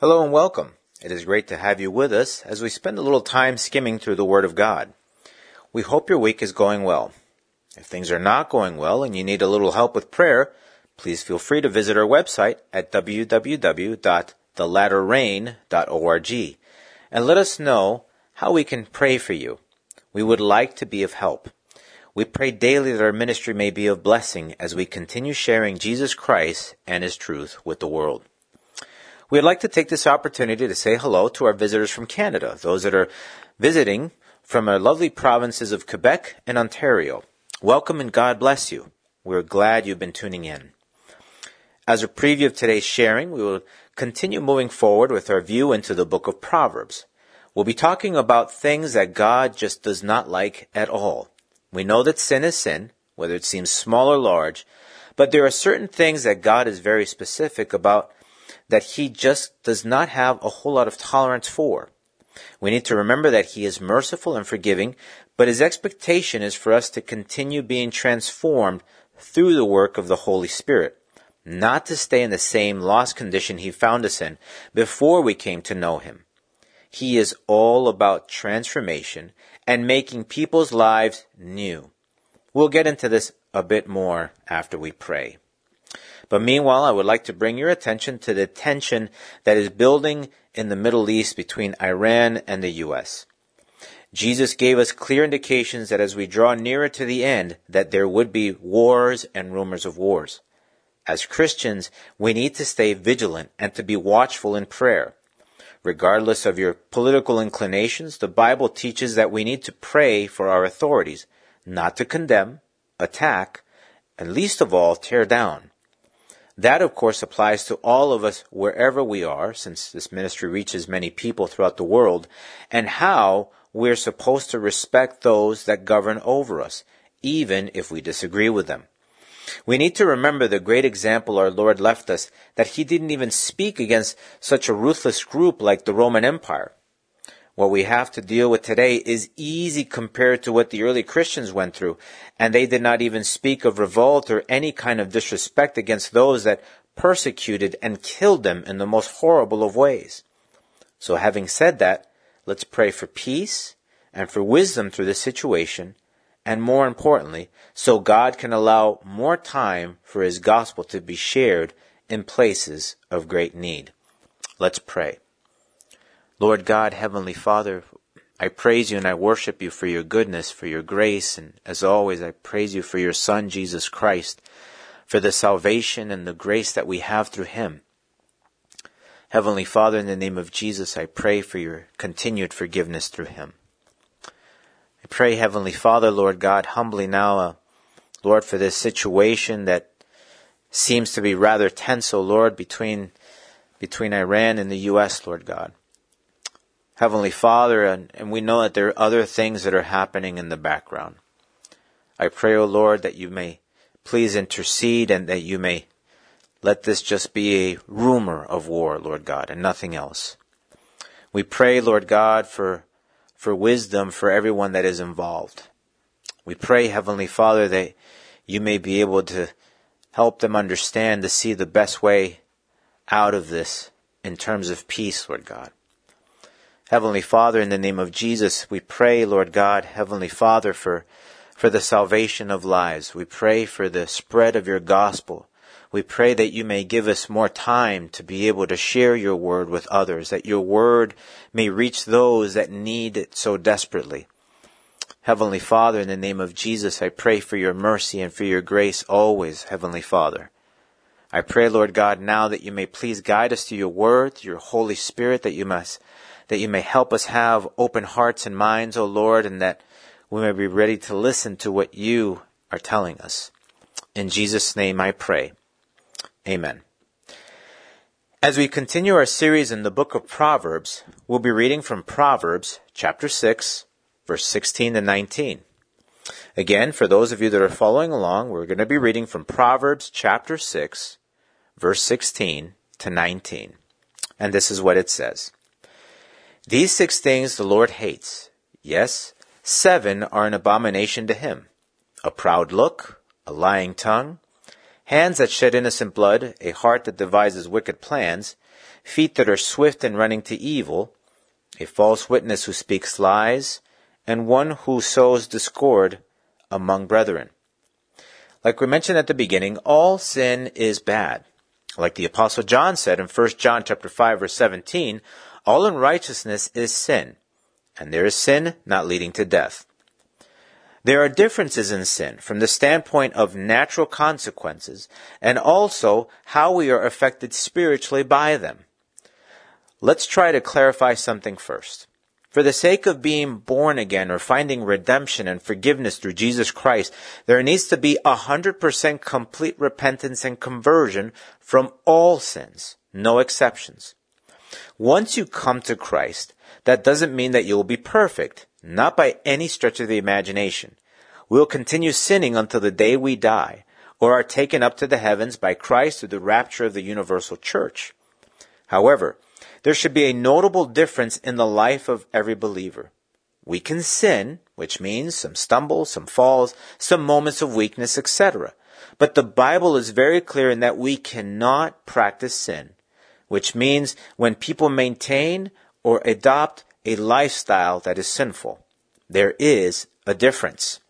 Hello and welcome. It is great to have you with us as we spend a little time skimming through the Word of God. We hope your week is going well. If things are not going well and you need a little help with prayer, please feel free to visit our website at www.thelatterrain.org and let us know how we can pray for you. We would like to be of help. We pray daily that our ministry may be of blessing as we continue sharing Jesus Christ and His truth with the world. We'd like to take this opportunity to say hello to our visitors from Canada, those that are visiting from our lovely provinces of Quebec and Ontario. Welcome and God bless you. We're glad you've been tuning in. As a preview of today's sharing, we will continue moving forward with our view into the book of Proverbs. We'll be talking about things that God just does not like at all. We know that sin is sin, whether it seems small or large, but there are certain things that God is very specific about that he just does not have a whole lot of tolerance for. We need to remember that he is merciful and forgiving, but his expectation is for us to continue being transformed through the work of the Holy Spirit, not to stay in the same lost condition he found us in before we came to know him. He is all about transformation and making people's lives new. We'll get into this a bit more after we pray. But meanwhile, I would like to bring your attention to the tension that is building in the Middle East between Iran and the U.S. Jesus gave us clear indications that as we draw nearer to the end, that there would be wars and rumors of wars. As Christians, we need to stay vigilant and to be watchful in prayer. Regardless of your political inclinations, the Bible teaches that we need to pray for our authorities, not to condemn, attack, and least of all, tear down. That, of course, applies to all of us wherever we are, since this ministry reaches many people throughout the world, and how we're supposed to respect those that govern over us, even if we disagree with them. We need to remember the great example our Lord left us that He didn't even speak against such a ruthless group like the Roman Empire. What we have to deal with today is easy compared to what the early Christians went through, and they did not even speak of revolt or any kind of disrespect against those that persecuted and killed them in the most horrible of ways. So having said that, let's pray for peace and for wisdom through this situation, and more importantly, so God can allow more time for His gospel to be shared in places of great need. Let's pray. Lord God, Heavenly Father, I praise you and I worship you for your goodness, for your grace, and as always, I praise you for your Son, Jesus Christ, for the salvation and the grace that we have through him. Heavenly Father, in the name of Jesus, I pray for your continued forgiveness through him. I pray, Heavenly Father, Lord God, humbly now, uh, Lord, for this situation that seems to be rather tense, O oh Lord, between, between Iran and the U.S., Lord God. Heavenly Father, and, and we know that there are other things that are happening in the background. I pray, O oh Lord, that you may please intercede and that you may let this just be a rumor of war, Lord God, and nothing else. We pray, Lord God, for, for wisdom for everyone that is involved. We pray, Heavenly Father, that you may be able to help them understand to see the best way out of this in terms of peace, Lord God. Heavenly Father, in the name of Jesus, we pray, Lord God, Heavenly Father, for, for the salvation of lives. We pray for the spread of your gospel. We pray that you may give us more time to be able to share your word with others, that your word may reach those that need it so desperately. Heavenly Father, in the name of Jesus, I pray for your mercy and for your grace always, Heavenly Father. I pray, Lord God, now that you may please guide us to your word, your Holy Spirit, that you must that you may help us have open hearts and minds, O Lord, and that we may be ready to listen to what you are telling us. In Jesus' name I pray. Amen. As we continue our series in the book of Proverbs, we'll be reading from Proverbs chapter 6, verse 16 to 19. Again, for those of you that are following along, we're going to be reading from Proverbs chapter 6, verse 16 to 19. And this is what it says. These six things the Lord hates. Yes, seven are an abomination to him a proud look, a lying tongue, hands that shed innocent blood, a heart that devises wicked plans, feet that are swift in running to evil, a false witness who speaks lies, and one who sows discord among brethren. Like we mentioned at the beginning, all sin is bad. Like the apostle John said in 1 John chapter 5 verse 17, all unrighteousness is sin, and there is sin not leading to death. There are differences in sin from the standpoint of natural consequences and also how we are affected spiritually by them. Let's try to clarify something first. For the sake of being born again or finding redemption and forgiveness through Jesus Christ, there needs to be a hundred percent complete repentance and conversion from all sins, no exceptions. Once you come to Christ, that doesn't mean that you will be perfect. Not by any stretch of the imagination. We will continue sinning until the day we die, or are taken up to the heavens by Christ through the rapture of the universal church. However, there should be a notable difference in the life of every believer. We can sin, which means some stumbles, some falls, some moments of weakness, etc. But the Bible is very clear in that we cannot practice sin, which means when people maintain or adopt a lifestyle that is sinful. There is a difference.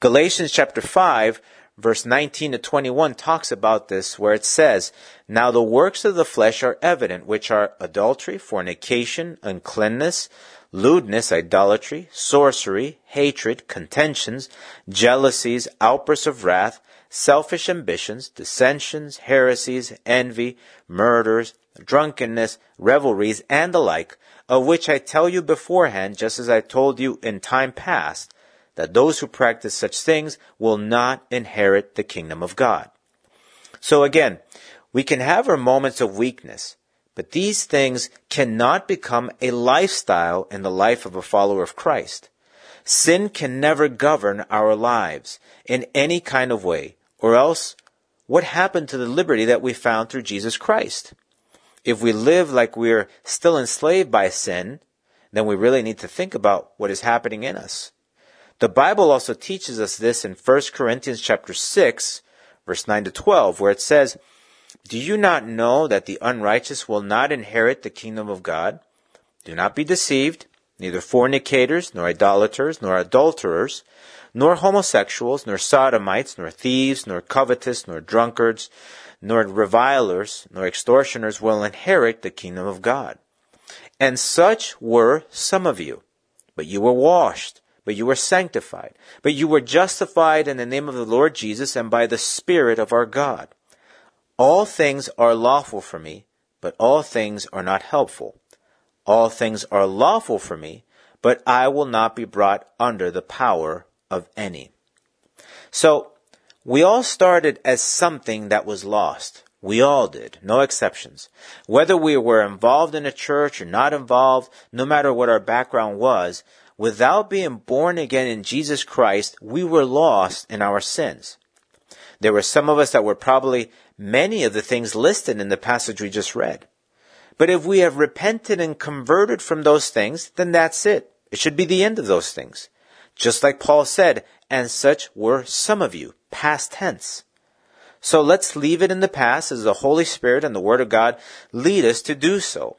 Galatians chapter 5 verse 19 to 21 talks about this where it says, Now the works of the flesh are evident, which are adultery, fornication, uncleanness, lewdness, idolatry, sorcery, hatred, contentions, jealousies, outbursts of wrath, selfish ambitions, dissensions, heresies, envy, murders, drunkenness, revelries, and the like, of which I tell you beforehand, just as I told you in time past, that those who practice such things will not inherit the kingdom of God. So again, we can have our moments of weakness, but these things cannot become a lifestyle in the life of a follower of Christ. Sin can never govern our lives in any kind of way, or else what happened to the liberty that we found through Jesus Christ? If we live like we're still enslaved by sin, then we really need to think about what is happening in us. The Bible also teaches us this in 1 Corinthians chapter 6, verse 9 to 12, where it says, Do you not know that the unrighteous will not inherit the kingdom of God? Do not be deceived. Neither fornicators, nor idolaters, nor adulterers, nor homosexuals, nor sodomites, nor thieves, nor covetous, nor drunkards, nor revilers, nor extortioners will inherit the kingdom of God. And such were some of you. But you were washed, but you were sanctified, but you were justified in the name of the Lord Jesus and by the Spirit of our God. All things are lawful for me, but all things are not helpful. All things are lawful for me, but I will not be brought under the power of any. So, we all started as something that was lost. We all did, no exceptions. Whether we were involved in a church or not involved, no matter what our background was, without being born again in Jesus Christ, we were lost in our sins. There were some of us that were probably many of the things listed in the passage we just read. But if we have repented and converted from those things, then that's it. It should be the end of those things. Just like Paul said, and such were some of you past tense. So let's leave it in the past as the Holy Spirit and the Word of God lead us to do so.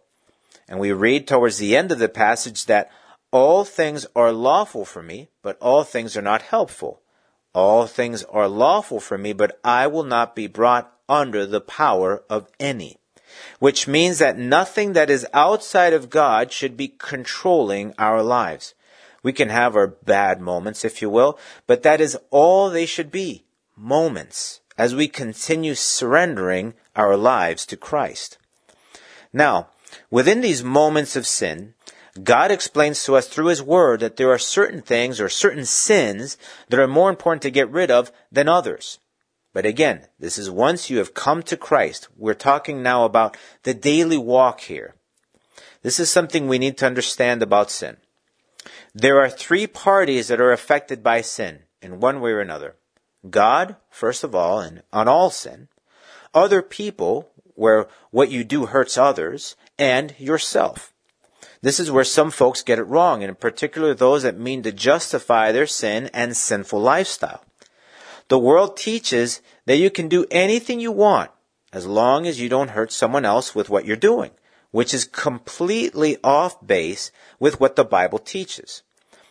And we read towards the end of the passage that all things are lawful for me, but all things are not helpful. All things are lawful for me, but I will not be brought under the power of any. Which means that nothing that is outside of God should be controlling our lives. We can have our bad moments, if you will, but that is all they should be moments as we continue surrendering our lives to Christ. Now, within these moments of sin, God explains to us through His Word that there are certain things or certain sins that are more important to get rid of than others. But again, this is once you have come to Christ. We're talking now about the daily walk here. This is something we need to understand about sin. There are three parties that are affected by sin in one way or another. God, first of all, and on all sin. Other people, where what you do hurts others, and yourself. This is where some folks get it wrong, and in particular those that mean to justify their sin and sinful lifestyle. The world teaches that you can do anything you want as long as you don't hurt someone else with what you're doing. Which is completely off base with what the Bible teaches.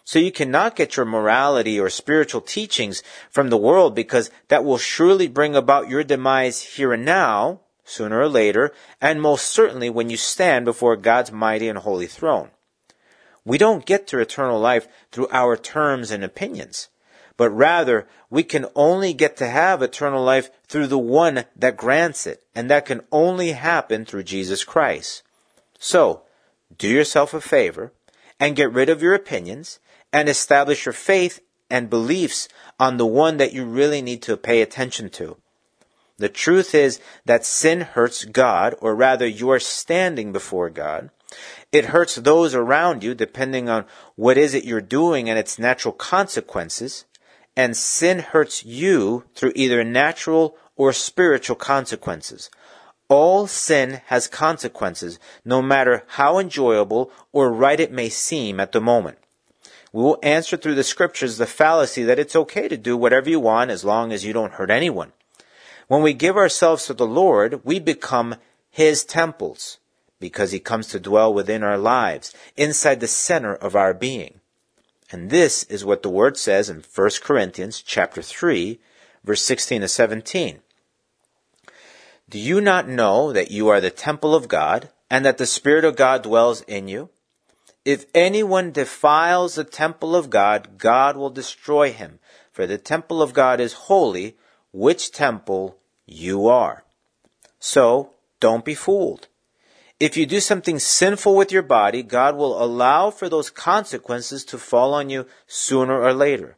So you cannot get your morality or spiritual teachings from the world because that will surely bring about your demise here and now, sooner or later, and most certainly when you stand before God's mighty and holy throne. We don't get to eternal life through our terms and opinions, but rather we can only get to have eternal life through the one that grants it, and that can only happen through Jesus Christ. So, do yourself a favor and get rid of your opinions and establish your faith and beliefs on the one that you really need to pay attention to. The truth is that sin hurts God, or rather you are standing before God, it hurts those around you depending on what is it you're doing and its natural consequences. And sin hurts you through either natural or spiritual consequences. All sin has consequences, no matter how enjoyable or right it may seem at the moment. We will answer through the scriptures the fallacy that it's okay to do whatever you want as long as you don't hurt anyone. When we give ourselves to the Lord, we become His temples because he comes to dwell within our lives, inside the center of our being. And this is what the word says in 1 Corinthians chapter 3, verse 16 to 17. Do you not know that you are the temple of God, and that the Spirit of God dwells in you? If anyone defiles the temple of God, God will destroy him, for the temple of God is holy, which temple you are. So, don't be fooled. If you do something sinful with your body, God will allow for those consequences to fall on you sooner or later.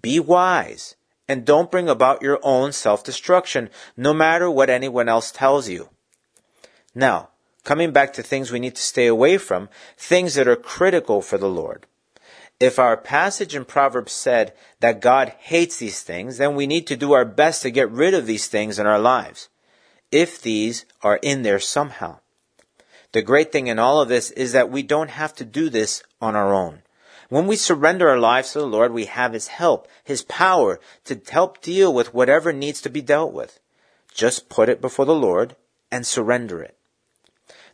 Be wise and don't bring about your own self-destruction, no matter what anyone else tells you. Now, coming back to things we need to stay away from, things that are critical for the Lord. If our passage in Proverbs said that God hates these things, then we need to do our best to get rid of these things in our lives. If these are in there somehow. The great thing in all of this is that we don't have to do this on our own. When we surrender our lives to the Lord, we have His help, His power to help deal with whatever needs to be dealt with. Just put it before the Lord and surrender it.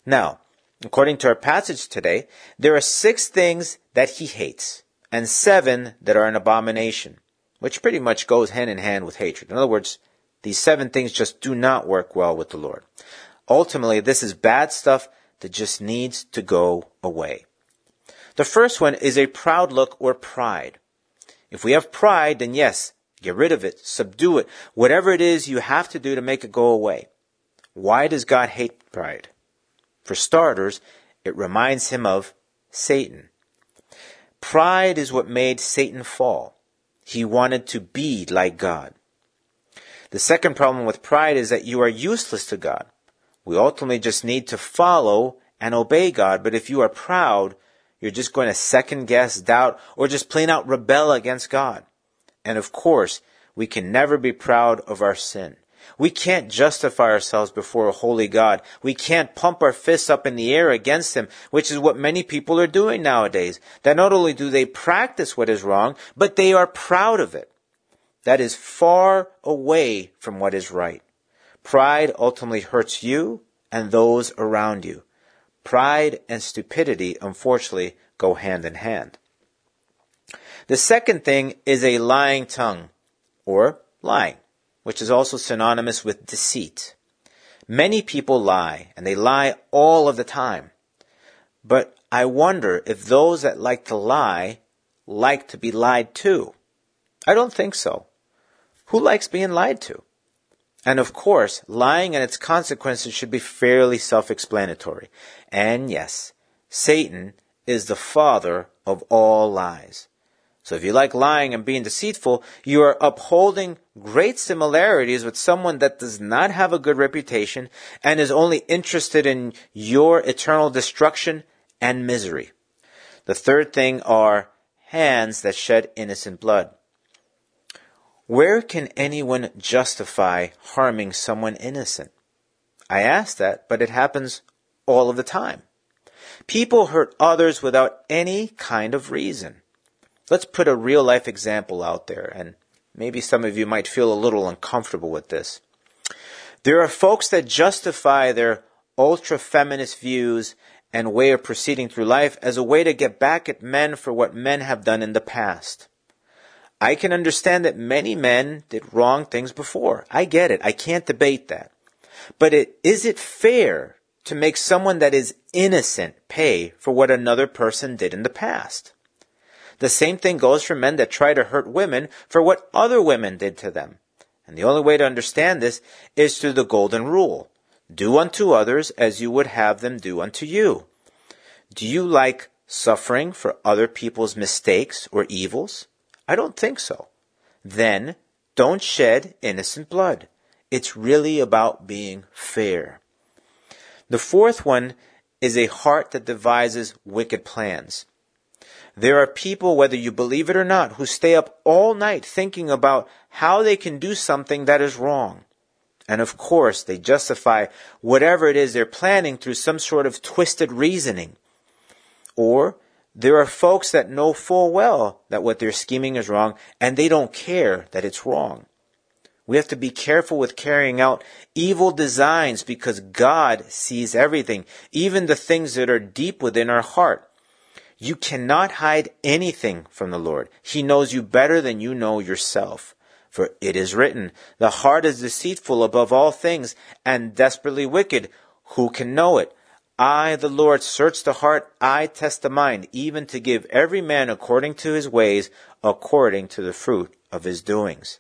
Now, according to our passage today, there are six things that He hates and seven that are an abomination, which pretty much goes hand in hand with hatred. In other words, these seven things just do not work well with the Lord. Ultimately, this is bad stuff that just needs to go away. The first one is a proud look or pride. If we have pride, then yes, get rid of it, subdue it, whatever it is you have to do to make it go away. Why does God hate pride? For starters, it reminds him of Satan. Pride is what made Satan fall. He wanted to be like God. The second problem with pride is that you are useless to God. We ultimately just need to follow and obey God. But if you are proud, you're just going to second guess, doubt, or just plain out rebel against God. And of course, we can never be proud of our sin. We can't justify ourselves before a holy God. We can't pump our fists up in the air against Him, which is what many people are doing nowadays. That not only do they practice what is wrong, but they are proud of it. That is far away from what is right. Pride ultimately hurts you and those around you. Pride and stupidity, unfortunately, go hand in hand. The second thing is a lying tongue, or lying, which is also synonymous with deceit. Many people lie, and they lie all of the time. But I wonder if those that like to lie like to be lied to. I don't think so. Who likes being lied to? And of course, lying and its consequences should be fairly self-explanatory. And yes, Satan is the father of all lies. So if you like lying and being deceitful, you are upholding great similarities with someone that does not have a good reputation and is only interested in your eternal destruction and misery. The third thing are hands that shed innocent blood. Where can anyone justify harming someone innocent? I ask that, but it happens all of the time. People hurt others without any kind of reason. Let's put a real life example out there, and maybe some of you might feel a little uncomfortable with this. There are folks that justify their ultra feminist views and way of proceeding through life as a way to get back at men for what men have done in the past. I can understand that many men did wrong things before. I get it. I can't debate that. But it, is it fair to make someone that is innocent pay for what another person did in the past? The same thing goes for men that try to hurt women for what other women did to them. And the only way to understand this is through the golden rule. Do unto others as you would have them do unto you. Do you like suffering for other people's mistakes or evils? I don't think so. Then don't shed innocent blood. It's really about being fair. The fourth one is a heart that devises wicked plans. There are people, whether you believe it or not, who stay up all night thinking about how they can do something that is wrong. And of course, they justify whatever it is they're planning through some sort of twisted reasoning. Or there are folks that know full well that what they're scheming is wrong and they don't care that it's wrong. We have to be careful with carrying out evil designs because God sees everything, even the things that are deep within our heart. You cannot hide anything from the Lord. He knows you better than you know yourself. For it is written, The heart is deceitful above all things and desperately wicked. Who can know it? I, the Lord, search the heart, I test the mind, even to give every man according to his ways, according to the fruit of his doings.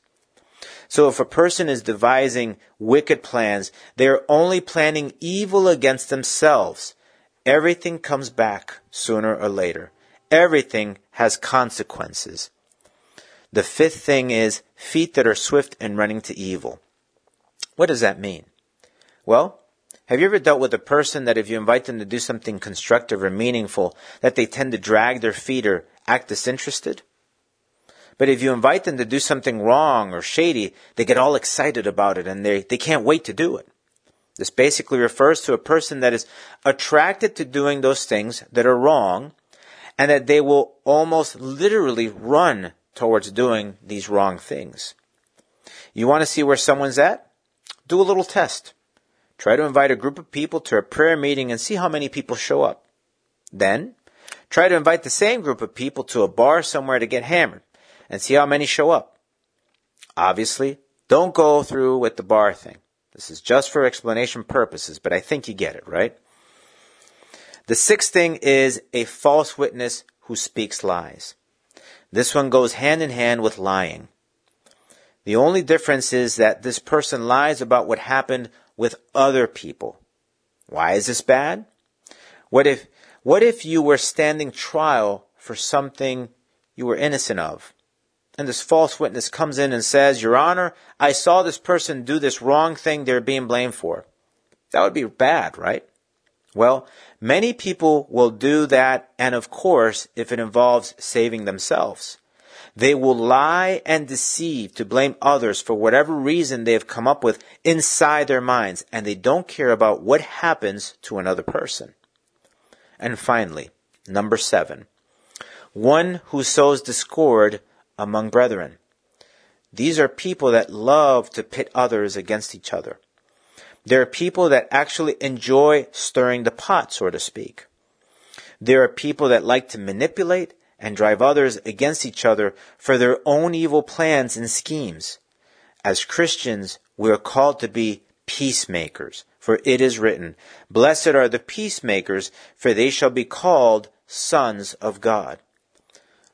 So if a person is devising wicked plans, they are only planning evil against themselves. Everything comes back sooner or later. Everything has consequences. The fifth thing is feet that are swift in running to evil. What does that mean? Well, have you ever dealt with a person that if you invite them to do something constructive or meaningful, that they tend to drag their feet or act disinterested? But if you invite them to do something wrong or shady, they get all excited about it and they, they can't wait to do it. This basically refers to a person that is attracted to doing those things that are wrong and that they will almost literally run towards doing these wrong things. You want to see where someone's at? Do a little test. Try to invite a group of people to a prayer meeting and see how many people show up. Then, try to invite the same group of people to a bar somewhere to get hammered and see how many show up. Obviously, don't go through with the bar thing. This is just for explanation purposes, but I think you get it, right? The sixth thing is a false witness who speaks lies. This one goes hand in hand with lying. The only difference is that this person lies about what happened with other people. Why is this bad? What if, what if you were standing trial for something you were innocent of? And this false witness comes in and says, Your Honor, I saw this person do this wrong thing they're being blamed for. That would be bad, right? Well, many people will do that, and of course, if it involves saving themselves. They will lie and deceive to blame others for whatever reason they have come up with inside their minds, and they don't care about what happens to another person. And finally, number seven, one who sows discord among brethren. These are people that love to pit others against each other. There are people that actually enjoy stirring the pot, so to speak. There are people that like to manipulate and drive others against each other for their own evil plans and schemes. As Christians, we are called to be peacemakers, for it is written, Blessed are the peacemakers, for they shall be called sons of God.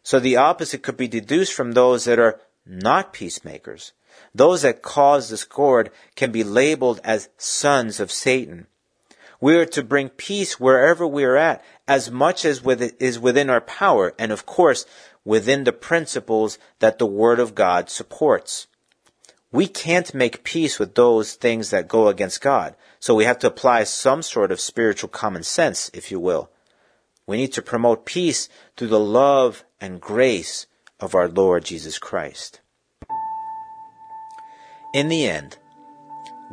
So the opposite could be deduced from those that are not peacemakers. Those that cause discord can be labeled as sons of Satan. We are to bring peace wherever we are at, as much as is within our power, and of course, within the principles that the Word of God supports. We can't make peace with those things that go against God, so we have to apply some sort of spiritual common sense, if you will. We need to promote peace through the love and grace of our Lord Jesus Christ. In the end,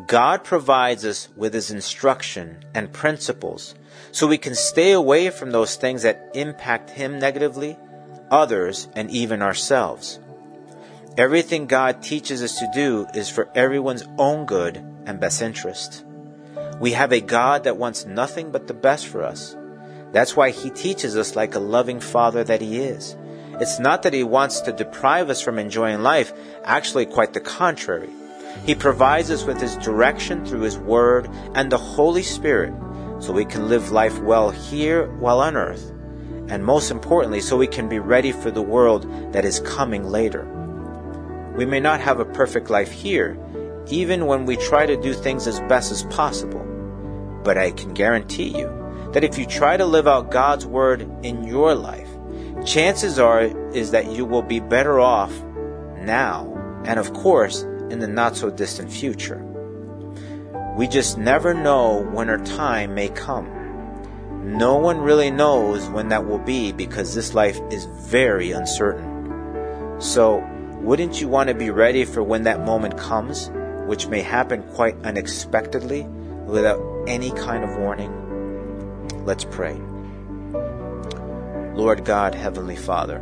God provides us with His instruction and principles so we can stay away from those things that impact Him negatively, others, and even ourselves. Everything God teaches us to do is for everyone's own good and best interest. We have a God that wants nothing but the best for us. That's why He teaches us like a loving Father that He is. It's not that He wants to deprive us from enjoying life, actually, quite the contrary. He provides us with His direction through His Word and the Holy Spirit so we can live life well here while on earth, and most importantly, so we can be ready for the world that is coming later. We may not have a perfect life here, even when we try to do things as best as possible, but I can guarantee you that if you try to live out God's Word in your life, chances are is that you will be better off now and of course in the not so distant future. We just never know when our time may come. No one really knows when that will be because this life is very uncertain. So, wouldn't you want to be ready for when that moment comes, which may happen quite unexpectedly without any kind of warning? Let's pray. Lord God, Heavenly Father,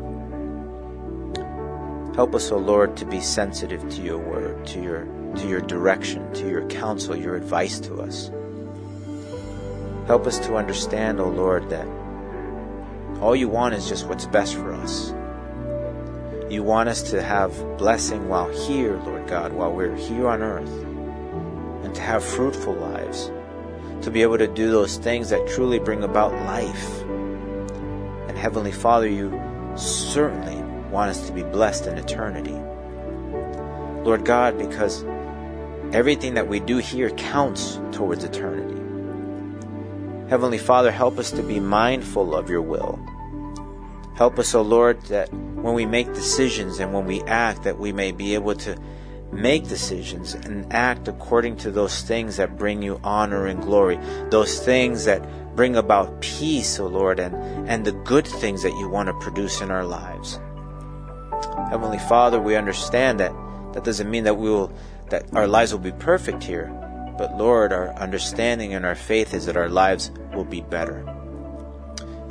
help us, O Lord, to be sensitive to your word, to your to your direction, to your counsel, your advice to us. Help us to understand, O Lord, that all you want is just what's best for us. You want us to have blessing while here, Lord God, while we're here on earth, and to have fruitful lives, to be able to do those things that truly bring about life. And Heavenly Father, you certainly want us to be blessed in eternity. Lord God, because Everything that we do here counts towards eternity. Heavenly Father, help us to be mindful of your will. Help us, O oh Lord, that when we make decisions and when we act, that we may be able to make decisions and act according to those things that bring you honor and glory, those things that bring about peace, O oh Lord, and, and the good things that you want to produce in our lives. Heavenly Father, we understand that that doesn't mean that we will that our lives will be perfect here, but Lord, our understanding and our faith is that our lives will be better.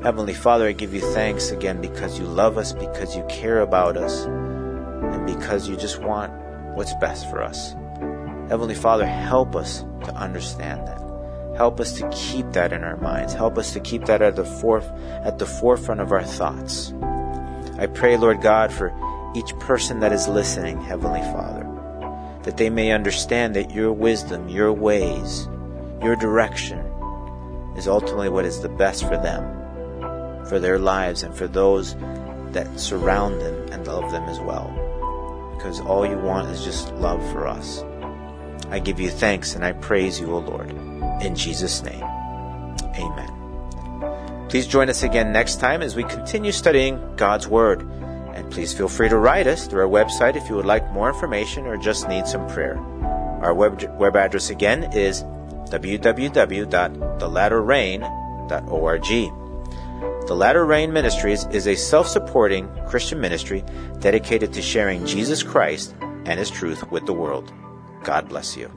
Heavenly Father, I give you thanks again because you love us, because you care about us, and because you just want what's best for us. Heavenly Father, help us to understand that. Help us to keep that in our minds. Help us to keep that at the, foref- at the forefront of our thoughts. I pray, Lord God, for each person that is listening, Heavenly Father that they may understand that your wisdom, your ways, your direction is ultimately what is the best for them, for their lives, and for those that surround them and love them as well. Because all you want is just love for us. I give you thanks and I praise you, O Lord. In Jesus' name, amen. Please join us again next time as we continue studying God's Word. And please feel free to write us through our website if you would like more information or just need some prayer. Our web, web address again is www.thelatterrain.org. The Latter Rain Ministries is a self supporting Christian ministry dedicated to sharing Jesus Christ and His truth with the world. God bless you.